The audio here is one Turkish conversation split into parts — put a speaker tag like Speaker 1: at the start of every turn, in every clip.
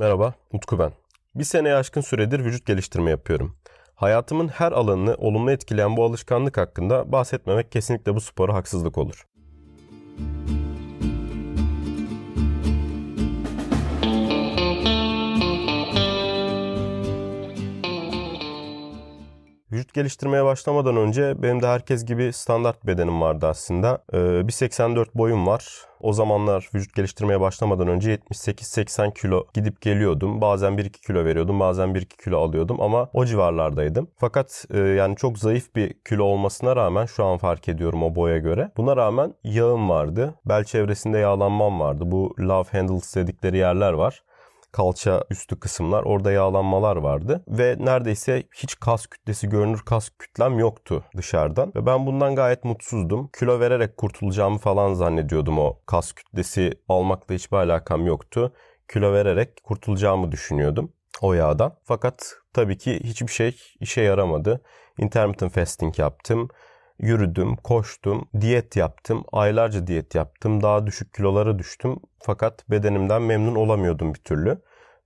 Speaker 1: Merhaba, Utku ben. Bir seneye aşkın süredir vücut geliştirme yapıyorum. Hayatımın her alanını olumlu etkileyen bu alışkanlık hakkında bahsetmemek kesinlikle bu spora haksızlık olur. Vücut geliştirmeye başlamadan önce benim de herkes gibi standart bedenim vardı aslında. Ee, 1.84 boyum var. O zamanlar vücut geliştirmeye başlamadan önce 78-80 kilo gidip geliyordum. Bazen 1-2 kilo veriyordum, bazen 1-2 kilo alıyordum ama o civarlardaydım. Fakat e, yani çok zayıf bir kilo olmasına rağmen şu an fark ediyorum o boya göre. Buna rağmen yağım vardı. Bel çevresinde yağlanmam vardı. Bu love handles dedikleri yerler var kalça üstü kısımlar orada yağlanmalar vardı ve neredeyse hiç kas kütlesi görünür kas kütlem yoktu dışarıdan ve ben bundan gayet mutsuzdum. Kilo vererek kurtulacağımı falan zannediyordum o kas kütlesi almakla hiçbir alakam yoktu. Kilo vererek kurtulacağımı düşünüyordum o yağdan. Fakat tabii ki hiçbir şey işe yaramadı. Intermittent fasting yaptım. Yürüdüm, koştum, diyet yaptım, aylarca diyet yaptım, daha düşük kilolara düştüm fakat bedenimden memnun olamıyordum bir türlü.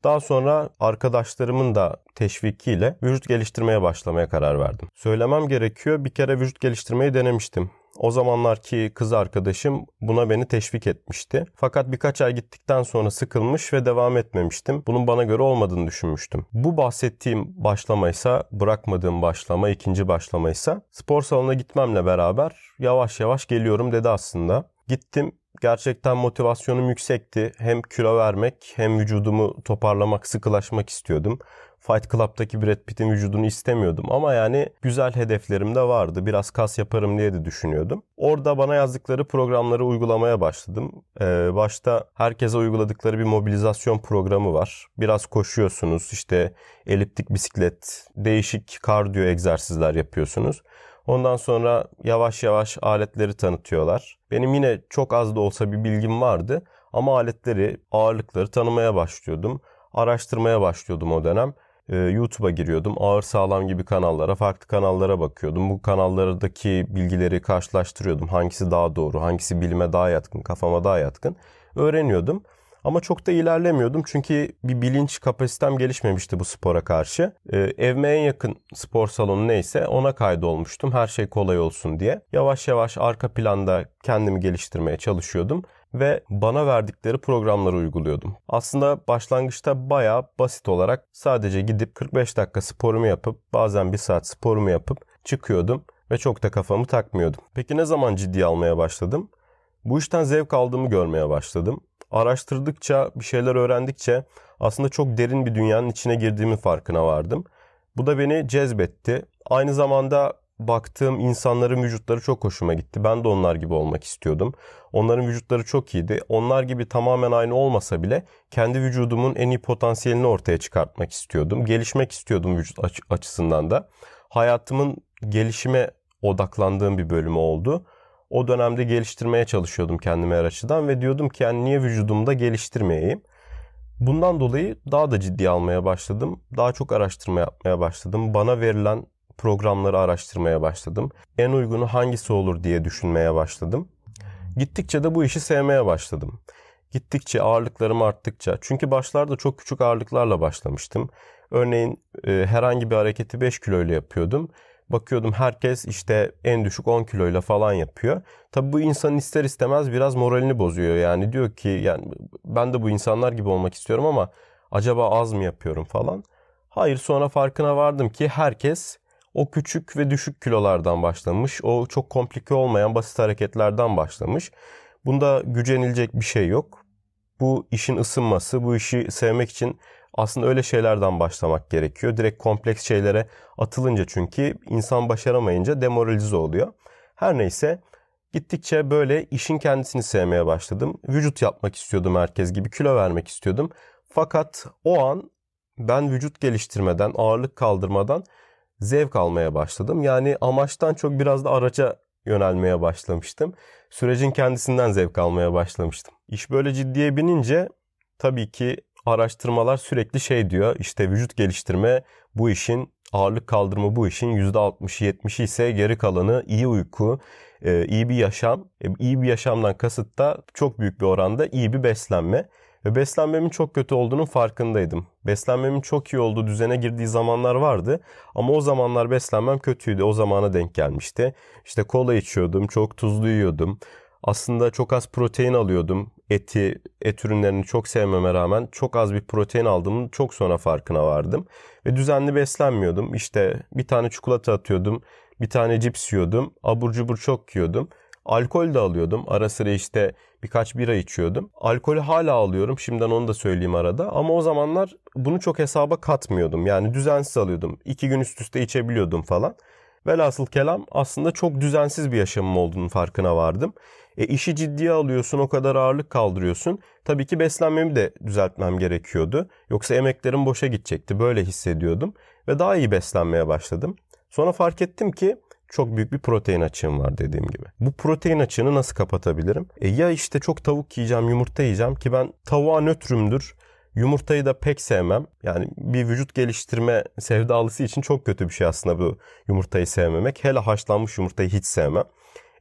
Speaker 1: Daha sonra arkadaşlarımın da teşvikiyle vücut geliştirmeye başlamaya karar verdim. Söylemem gerekiyor bir kere vücut geliştirmeyi denemiştim. O zamanlarki kız arkadaşım buna beni teşvik etmişti. Fakat birkaç ay gittikten sonra sıkılmış ve devam etmemiştim. Bunun bana göre olmadığını düşünmüştüm. Bu bahsettiğim başlamaysa, bırakmadığım başlama, ikinci başlamaysa spor salonuna gitmemle beraber yavaş yavaş geliyorum dedi aslında. Gittim gerçekten motivasyonum yüksekti. Hem kilo vermek hem vücudumu toparlamak, sıkılaşmak istiyordum. Fight Club'daki Brad Pitt'in vücudunu istemiyordum ama yani güzel hedeflerim de vardı. Biraz kas yaparım diye de düşünüyordum. Orada bana yazdıkları programları uygulamaya başladım. Ee, başta herkese uyguladıkları bir mobilizasyon programı var. Biraz koşuyorsunuz, işte eliptik bisiklet, değişik kardiyo egzersizler yapıyorsunuz. Ondan sonra yavaş yavaş aletleri tanıtıyorlar. Benim yine çok az da olsa bir bilgim vardı ama aletleri, ağırlıkları tanımaya başlıyordum. Araştırmaya başlıyordum o dönem. Ee, YouTube'a giriyordum. Ağır Sağlam gibi kanallara, farklı kanallara bakıyordum. Bu kanallardaki bilgileri karşılaştırıyordum. Hangisi daha doğru, hangisi bilime daha yatkın, kafama daha yatkın. Öğreniyordum. Ama çok da ilerlemiyordum çünkü bir bilinç kapasitem gelişmemişti bu spora karşı. Ee, evime en yakın spor salonu neyse ona kaydolmuştum her şey kolay olsun diye. Yavaş yavaş arka planda kendimi geliştirmeye çalışıyordum ve bana verdikleri programları uyguluyordum. Aslında başlangıçta baya basit olarak sadece gidip 45 dakika sporumu yapıp bazen bir saat sporumu yapıp çıkıyordum ve çok da kafamı takmıyordum. Peki ne zaman ciddiye almaya başladım? Bu işten zevk aldığımı görmeye başladım araştırdıkça, bir şeyler öğrendikçe aslında çok derin bir dünyanın içine girdiğimi farkına vardım. Bu da beni cezbetti. Aynı zamanda baktığım insanların vücutları çok hoşuma gitti. Ben de onlar gibi olmak istiyordum. Onların vücutları çok iyiydi. Onlar gibi tamamen aynı olmasa bile kendi vücudumun en iyi potansiyelini ortaya çıkartmak istiyordum. Gelişmek istiyordum vücut açısından da. Hayatımın gelişime odaklandığım bir bölümü oldu o dönemde geliştirmeye çalışıyordum kendimi her açıdan ve diyordum ki yani niye vücudumda geliştirmeyeyim? Bundan dolayı daha da ciddi almaya başladım. Daha çok araştırma yapmaya başladım. Bana verilen programları araştırmaya başladım. En uygunu hangisi olur diye düşünmeye başladım. Gittikçe de bu işi sevmeye başladım. Gittikçe ağırlıklarım arttıkça çünkü başlarda çok küçük ağırlıklarla başlamıştım. Örneğin e, herhangi bir hareketi 5 kilo ile yapıyordum bakıyordum herkes işte en düşük 10 kiloyla falan yapıyor. Tabii bu insanın ister istemez biraz moralini bozuyor. Yani diyor ki yani ben de bu insanlar gibi olmak istiyorum ama acaba az mı yapıyorum falan. Hayır sonra farkına vardım ki herkes o küçük ve düşük kilolardan başlamış. O çok komplike olmayan basit hareketlerden başlamış. Bunda gücenilecek bir şey yok. Bu işin ısınması, bu işi sevmek için aslında öyle şeylerden başlamak gerekiyor. Direkt kompleks şeylere atılınca çünkü insan başaramayınca demoralize oluyor. Her neyse gittikçe böyle işin kendisini sevmeye başladım. Vücut yapmak istiyordum herkes gibi, kilo vermek istiyordum. Fakat o an ben vücut geliştirmeden, ağırlık kaldırmadan zevk almaya başladım. Yani amaçtan çok biraz da araca yönelmeye başlamıştım. Sürecin kendisinden zevk almaya başlamıştım. İş böyle ciddiye binince tabii ki araştırmalar sürekli şey diyor işte vücut geliştirme bu işin ağırlık kaldırma bu işin %60'ı 70'i ise geri kalanı iyi uyku, e, iyi bir yaşam. E, iyi bir yaşamdan kasıt da çok büyük bir oranda iyi bir beslenme. Ve beslenmemin çok kötü olduğunun farkındaydım. Beslenmemin çok iyi olduğu düzene girdiği zamanlar vardı. Ama o zamanlar beslenmem kötüydü. O zamana denk gelmişti. İşte kola içiyordum, çok tuzlu yiyordum. Aslında çok az protein alıyordum. Eti, et ürünlerini çok sevmeme rağmen çok az bir protein aldığımın çok sonra farkına vardım. Ve düzenli beslenmiyordum. İşte bir tane çikolata atıyordum, bir tane cips yiyordum, abur cubur çok yiyordum. Alkol de alıyordum. Ara sıra işte birkaç bira içiyordum. Alkolü hala alıyorum. Şimdiden onu da söyleyeyim arada. Ama o zamanlar bunu çok hesaba katmıyordum. Yani düzensiz alıyordum. İki gün üst üste içebiliyordum falan. Velhasıl kelam aslında çok düzensiz bir yaşamım olduğunu farkına vardım. E işi ciddiye alıyorsun, o kadar ağırlık kaldırıyorsun. Tabii ki beslenmemi de düzeltmem gerekiyordu. Yoksa emeklerim boşa gidecekti. Böyle hissediyordum ve daha iyi beslenmeye başladım. Sonra fark ettim ki çok büyük bir protein açığım var dediğim gibi. Bu protein açığını nasıl kapatabilirim? E ya işte çok tavuk yiyeceğim, yumurta yiyeceğim ki ben tavuğa nötrümdür. Yumurtayı da pek sevmem. Yani bir vücut geliştirme sevdalısı için çok kötü bir şey aslında bu yumurtayı sevmemek. Hele haşlanmış yumurtayı hiç sevmem.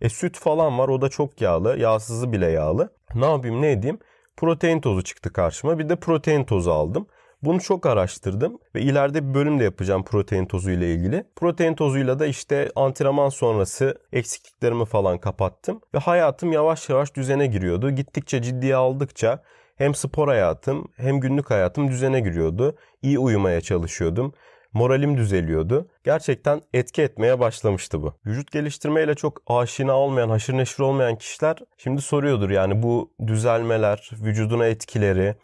Speaker 1: E süt falan var o da çok yağlı. Yağsızı bile yağlı. Ne yapayım ne edeyim? Protein tozu çıktı karşıma. Bir de protein tozu aldım. Bunu çok araştırdım ve ileride bir bölüm de yapacağım protein tozu ile ilgili. Protein tozuyla da işte antrenman sonrası eksikliklerimi falan kapattım ve hayatım yavaş yavaş düzene giriyordu. Gittikçe ciddiye aldıkça hem spor hayatım hem günlük hayatım düzene giriyordu. İyi uyumaya çalışıyordum. Moralim düzeliyordu. Gerçekten etki etmeye başlamıştı bu. Vücut geliştirmeyle çok aşina olmayan, haşır neşir olmayan kişiler şimdi soruyordur yani bu düzelmeler, vücuduna etkileri,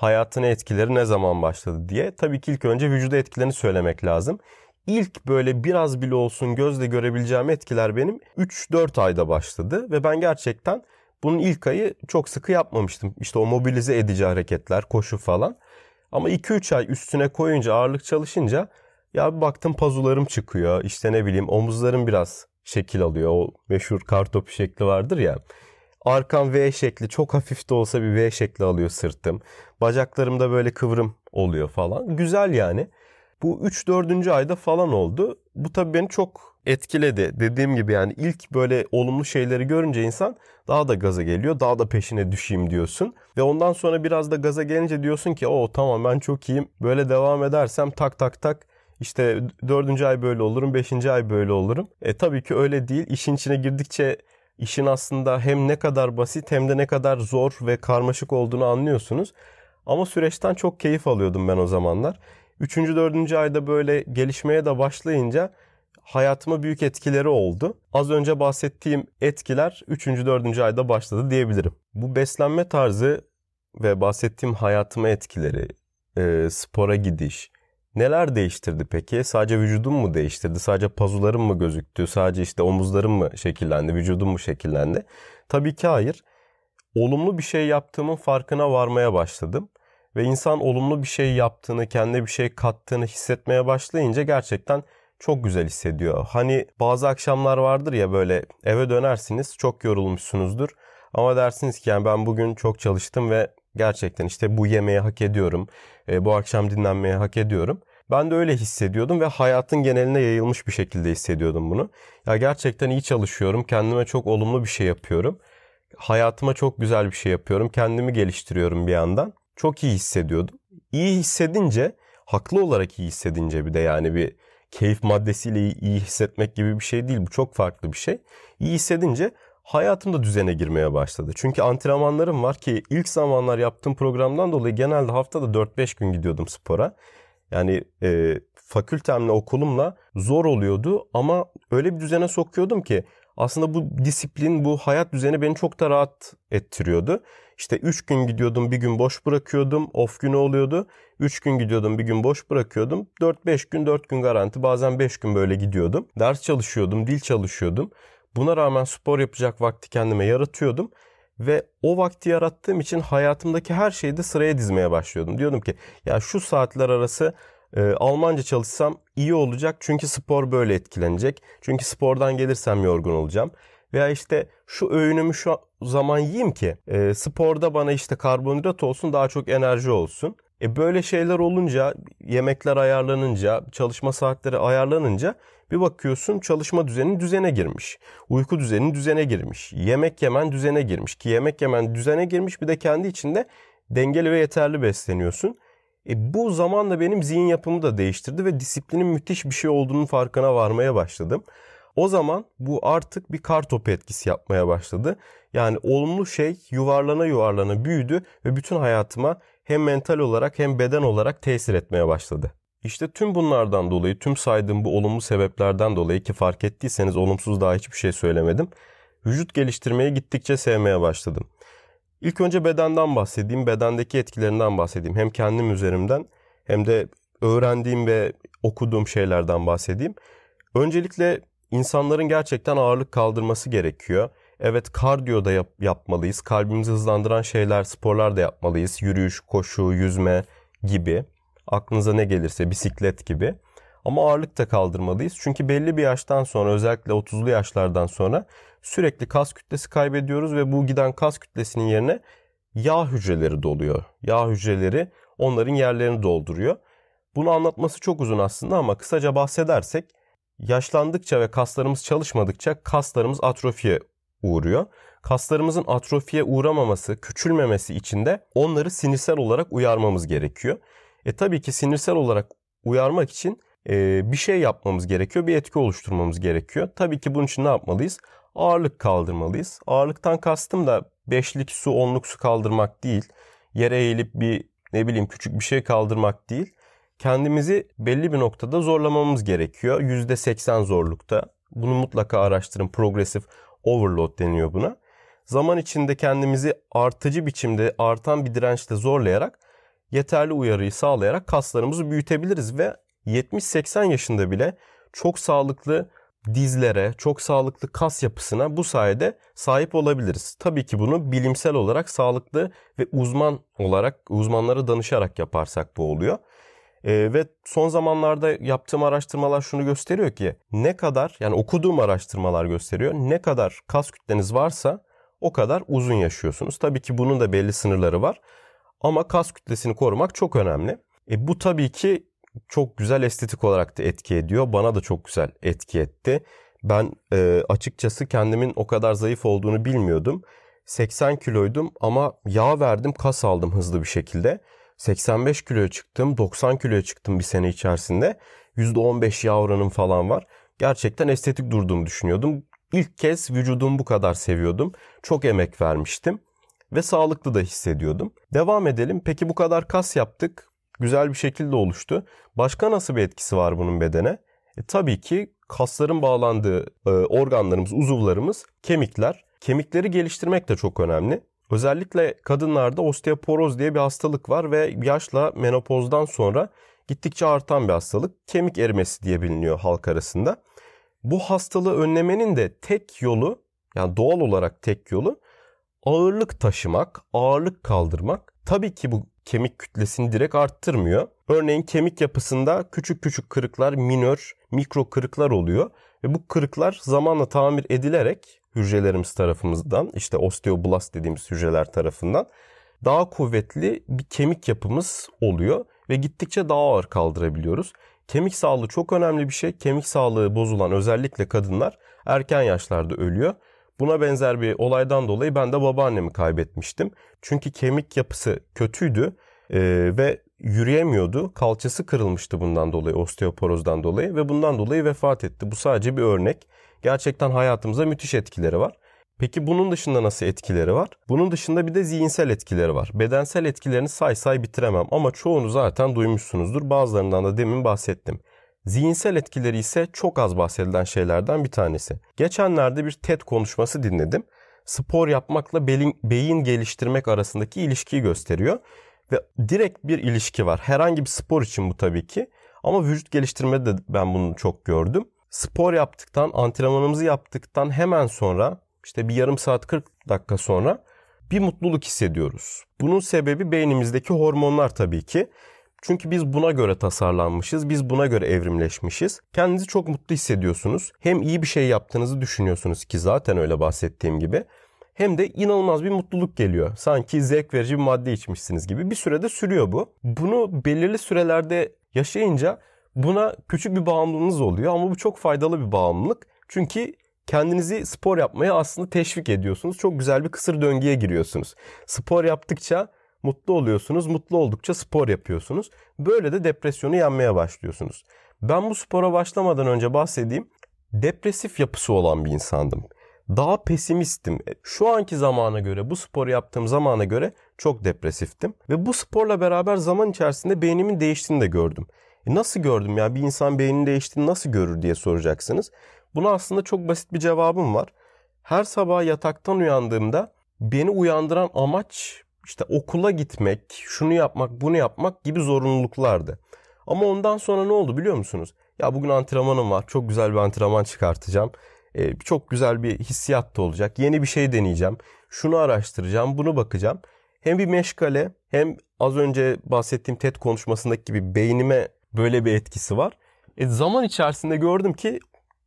Speaker 1: hayatına etkileri ne zaman başladı diye. Tabii ki ilk önce vücuda etkilerini söylemek lazım. İlk böyle biraz bile olsun gözle görebileceğim etkiler benim 3-4 ayda başladı ve ben gerçekten bunun ilk ayı çok sıkı yapmamıştım. İşte o mobilize edici hareketler, koşu falan. Ama 2-3 ay üstüne koyunca, ağırlık çalışınca ya bir baktım pazularım çıkıyor. İşte ne bileyim omuzlarım biraz şekil alıyor. O meşhur kartopu şekli vardır ya. Arkam V şekli çok hafif de olsa bir V şekli alıyor sırtım. Bacaklarımda böyle kıvrım oluyor falan. Güzel yani. Bu 3-4. ayda falan oldu. Bu tabii beni çok etkiledi. Dediğim gibi yani ilk böyle olumlu şeyleri görünce insan daha da gaza geliyor. Daha da peşine düşeyim diyorsun. Ve ondan sonra biraz da gaza gelince diyorsun ki o tamam ben çok iyiyim. Böyle devam edersem tak tak tak işte dördüncü ay böyle olurum, beşinci ay böyle olurum. E tabii ki öyle değil. İşin içine girdikçe işin aslında hem ne kadar basit hem de ne kadar zor ve karmaşık olduğunu anlıyorsunuz. Ama süreçten çok keyif alıyordum ben o zamanlar. Üçüncü, dördüncü ayda böyle gelişmeye de başlayınca hayatıma büyük etkileri oldu. Az önce bahsettiğim etkiler 3. 4. ayda başladı diyebilirim. Bu beslenme tarzı ve bahsettiğim hayatıma etkileri, e, spora gidiş, Neler değiştirdi peki? Sadece vücudum mu değiştirdi? Sadece pazularım mı gözüktü? Sadece işte omuzlarım mı şekillendi? Vücudum mu şekillendi? Tabii ki hayır. Olumlu bir şey yaptığımın farkına varmaya başladım. Ve insan olumlu bir şey yaptığını, kendine bir şey kattığını hissetmeye başlayınca gerçekten çok güzel hissediyor. Hani bazı akşamlar vardır ya böyle eve dönersiniz çok yorulmuşsunuzdur. Ama dersiniz ki yani ben bugün çok çalıştım ve gerçekten işte bu yemeği hak ediyorum. E, bu akşam dinlenmeyi hak ediyorum. Ben de öyle hissediyordum ve hayatın geneline yayılmış bir şekilde hissediyordum bunu. Ya gerçekten iyi çalışıyorum. Kendime çok olumlu bir şey yapıyorum. Hayatıma çok güzel bir şey yapıyorum. Kendimi geliştiriyorum bir yandan. Çok iyi hissediyordum. İyi hissedince, haklı olarak iyi hissedince bir de yani bir keyif maddesiyle iyi hissetmek gibi bir şey değil. Bu çok farklı bir şey. İyi hissedince hayatım da düzene girmeye başladı. Çünkü antrenmanlarım var ki ilk zamanlar yaptığım programdan dolayı genelde haftada 4-5 gün gidiyordum spora. Yani e, fakültemle okulumla zor oluyordu ama öyle bir düzene sokuyordum ki aslında bu disiplin, bu hayat düzeni beni çok da rahat ettiriyordu. İşte 3 gün gidiyordum, bir gün boş bırakıyordum. Off günü oluyordu. 3 gün gidiyordum, bir gün boş bırakıyordum. 4-5 gün, 4 gün garanti. Bazen 5 gün böyle gidiyordum. Ders çalışıyordum, dil çalışıyordum. Buna rağmen spor yapacak vakti kendime yaratıyordum. Ve o vakti yarattığım için hayatımdaki her şeyi de sıraya dizmeye başlıyordum. Diyordum ki ya şu saatler arası e, Almanca çalışsam iyi olacak çünkü spor böyle etkilenecek. Çünkü spordan gelirsem yorgun olacağım. Veya işte şu öğünümü şu zaman yiyeyim ki e, sporda bana işte karbonhidrat olsun daha çok enerji olsun. E böyle şeyler olunca, yemekler ayarlanınca, çalışma saatleri ayarlanınca bir bakıyorsun çalışma düzenin düzene girmiş. Uyku düzenin düzene girmiş. Yemek yemen düzene girmiş ki yemek yemen düzene girmiş bir de kendi içinde dengeli ve yeterli besleniyorsun. E bu zamanla benim zihin yapımı da değiştirdi ve disiplinin müthiş bir şey olduğunun farkına varmaya başladım. O zaman bu artık bir kar topu etkisi yapmaya başladı. Yani olumlu şey yuvarlana yuvarlana büyüdü ve bütün hayatıma hem mental olarak hem beden olarak tesir etmeye başladı. İşte tüm bunlardan dolayı, tüm saydığım bu olumlu sebeplerden dolayı ki fark ettiyseniz olumsuz daha hiçbir şey söylemedim. Vücut geliştirmeyi gittikçe sevmeye başladım. İlk önce bedenden bahsedeyim, bedendeki etkilerinden bahsedeyim. Hem kendim üzerimden hem de öğrendiğim ve okuduğum şeylerden bahsedeyim. Öncelikle insanların gerçekten ağırlık kaldırması gerekiyor. Evet kardiyo da yap, yapmalıyız. Kalbimizi hızlandıran şeyler, sporlar da yapmalıyız. Yürüyüş, koşu, yüzme gibi. Aklınıza ne gelirse bisiklet gibi. Ama ağırlık da kaldırmalıyız. Çünkü belli bir yaştan sonra özellikle 30'lu yaşlardan sonra sürekli kas kütlesi kaybediyoruz ve bu giden kas kütlesinin yerine yağ hücreleri doluyor. Yağ hücreleri onların yerlerini dolduruyor. Bunu anlatması çok uzun aslında ama kısaca bahsedersek yaşlandıkça ve kaslarımız çalışmadıkça kaslarımız atrofiye uğruyor. Kaslarımızın atrofiye uğramaması, küçülmemesi için de onları sinirsel olarak uyarmamız gerekiyor. E tabii ki sinirsel olarak uyarmak için e, bir şey yapmamız gerekiyor, bir etki oluşturmamız gerekiyor. Tabii ki bunun için ne yapmalıyız? Ağırlık kaldırmalıyız. Ağırlıktan kastım da beşlik su, onluk su kaldırmak değil. Yere eğilip bir ne bileyim küçük bir şey kaldırmak değil. Kendimizi belli bir noktada zorlamamız gerekiyor. %80 zorlukta. Bunu mutlaka araştırın. Progresif overload deniyor buna. Zaman içinde kendimizi artıcı biçimde artan bir dirençle zorlayarak yeterli uyarıyı sağlayarak kaslarımızı büyütebiliriz ve 70-80 yaşında bile çok sağlıklı dizlere, çok sağlıklı kas yapısına bu sayede sahip olabiliriz. Tabii ki bunu bilimsel olarak sağlıklı ve uzman olarak uzmanlara danışarak yaparsak bu oluyor. E, ve son zamanlarda yaptığım araştırmalar şunu gösteriyor ki ne kadar yani okuduğum araştırmalar gösteriyor ne kadar kas kütleniz varsa o kadar uzun yaşıyorsunuz. Tabii ki bunun da belli sınırları var ama kas kütlesini korumak çok önemli. E, bu tabii ki çok güzel estetik olarak da etki ediyor. Bana da çok güzel etki etti. Ben e, açıkçası kendimin o kadar zayıf olduğunu bilmiyordum. 80 kiloydum ama yağ verdim, kas aldım hızlı bir şekilde. 85 kiloya çıktım, 90 kiloya çıktım bir sene içerisinde. %15 yağ oranım falan var. Gerçekten estetik durduğumu düşünüyordum. İlk kez vücudumu bu kadar seviyordum. Çok emek vermiştim ve sağlıklı da hissediyordum. Devam edelim. Peki bu kadar kas yaptık. Güzel bir şekilde oluştu. Başka nasıl bir etkisi var bunun bedene? E, tabii ki kasların bağlandığı e, organlarımız, uzuvlarımız, kemikler. Kemikleri geliştirmek de çok önemli. Özellikle kadınlarda osteoporoz diye bir hastalık var ve yaşla menopozdan sonra gittikçe artan bir hastalık. Kemik erimesi diye biliniyor halk arasında. Bu hastalığı önlemenin de tek yolu yani doğal olarak tek yolu ağırlık taşımak, ağırlık kaldırmak. Tabii ki bu kemik kütlesini direkt arttırmıyor. Örneğin kemik yapısında küçük küçük kırıklar, minör, mikro kırıklar oluyor ve bu kırıklar zamanla tamir edilerek hücrelerimiz tarafımızdan işte osteoblast dediğimiz hücreler tarafından daha kuvvetli bir kemik yapımız oluyor ve gittikçe daha ağır kaldırabiliyoruz. Kemik sağlığı çok önemli bir şey. Kemik sağlığı bozulan özellikle kadınlar erken yaşlarda ölüyor. Buna benzer bir olaydan dolayı ben de babaannemi kaybetmiştim. Çünkü kemik yapısı kötüydü ve yürüyemiyordu. Kalçası kırılmıştı bundan dolayı, osteoporozdan dolayı ve bundan dolayı vefat etti. Bu sadece bir örnek gerçekten hayatımıza müthiş etkileri var. Peki bunun dışında nasıl etkileri var? Bunun dışında bir de zihinsel etkileri var. Bedensel etkilerini say say bitiremem ama çoğunu zaten duymuşsunuzdur. Bazılarından da demin bahsettim. Zihinsel etkileri ise çok az bahsedilen şeylerden bir tanesi. Geçenlerde bir TED konuşması dinledim. Spor yapmakla beyin geliştirmek arasındaki ilişkiyi gösteriyor. Ve direkt bir ilişki var. Herhangi bir spor için bu tabii ki. Ama vücut geliştirmede de ben bunu çok gördüm spor yaptıktan, antrenmanımızı yaptıktan hemen sonra işte bir yarım saat 40 dakika sonra bir mutluluk hissediyoruz. Bunun sebebi beynimizdeki hormonlar tabii ki. Çünkü biz buna göre tasarlanmışız, biz buna göre evrimleşmişiz. Kendinizi çok mutlu hissediyorsunuz. Hem iyi bir şey yaptığınızı düşünüyorsunuz ki zaten öyle bahsettiğim gibi. Hem de inanılmaz bir mutluluk geliyor. Sanki zevk verici bir madde içmişsiniz gibi. Bir sürede sürüyor bu. Bunu belirli sürelerde yaşayınca Buna küçük bir bağımlılığınız oluyor ama bu çok faydalı bir bağımlılık. Çünkü kendinizi spor yapmaya aslında teşvik ediyorsunuz. Çok güzel bir kısır döngüye giriyorsunuz. Spor yaptıkça Mutlu oluyorsunuz. Mutlu oldukça spor yapıyorsunuz. Böyle de depresyonu yenmeye başlıyorsunuz. Ben bu spora başlamadan önce bahsedeyim. Depresif yapısı olan bir insandım. Daha pesimistim. Şu anki zamana göre, bu sporu yaptığım zamana göre çok depresiftim. Ve bu sporla beraber zaman içerisinde beynimin değiştiğini de gördüm. E nasıl gördüm ya? Bir insan beyninin değiştiğini nasıl görür diye soracaksınız. Buna aslında çok basit bir cevabım var. Her sabah yataktan uyandığımda beni uyandıran amaç işte okula gitmek, şunu yapmak, bunu yapmak gibi zorunluluklardı. Ama ondan sonra ne oldu biliyor musunuz? Ya bugün antrenmanım var. Çok güzel bir antrenman çıkartacağım. Ee, çok güzel bir hissiyat da olacak. Yeni bir şey deneyeceğim. Şunu araştıracağım, bunu bakacağım. Hem bir meşgale hem az önce bahsettiğim TED konuşmasındaki gibi beynime böyle bir etkisi var. E, zaman içerisinde gördüm ki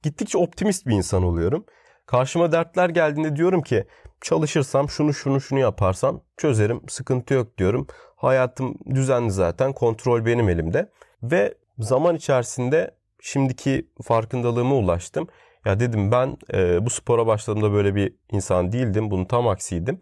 Speaker 1: gittikçe optimist bir insan oluyorum. Karşıma dertler geldiğinde diyorum ki çalışırsam şunu şunu şunu yaparsam çözerim sıkıntı yok diyorum. Hayatım düzenli zaten kontrol benim elimde ve zaman içerisinde şimdiki farkındalığıma ulaştım. Ya dedim ben e, bu spora başladığımda böyle bir insan değildim. Bunun tam aksiydim.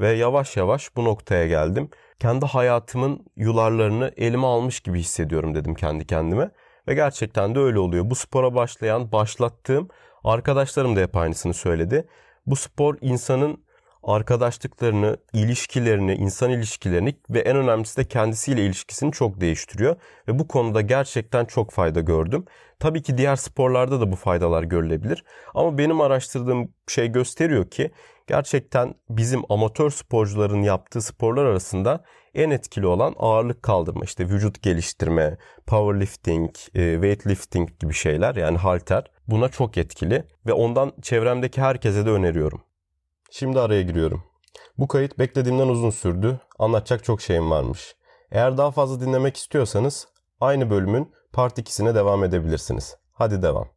Speaker 1: Ve yavaş yavaş bu noktaya geldim. Kendi hayatımın yularlarını elime almış gibi hissediyorum dedim kendi kendime. Ve gerçekten de öyle oluyor. Bu spora başlayan, başlattığım arkadaşlarım da hep aynısını söyledi. Bu spor insanın arkadaşlıklarını, ilişkilerini, insan ilişkilerini ve en önemlisi de kendisiyle ilişkisini çok değiştiriyor. Ve bu konuda gerçekten çok fayda gördüm. Tabii ki diğer sporlarda da bu faydalar görülebilir. Ama benim araştırdığım şey gösteriyor ki gerçekten bizim amatör sporcuların yaptığı sporlar arasında en etkili olan ağırlık kaldırma, işte vücut geliştirme, powerlifting, e, weightlifting gibi şeyler yani halter. Buna çok etkili ve ondan çevremdeki herkese de öneriyorum. Şimdi araya giriyorum. Bu kayıt beklediğimden uzun sürdü. Anlatacak çok şeyim varmış. Eğer daha fazla dinlemek istiyorsanız aynı bölümün part 2'sine devam edebilirsiniz. Hadi devam.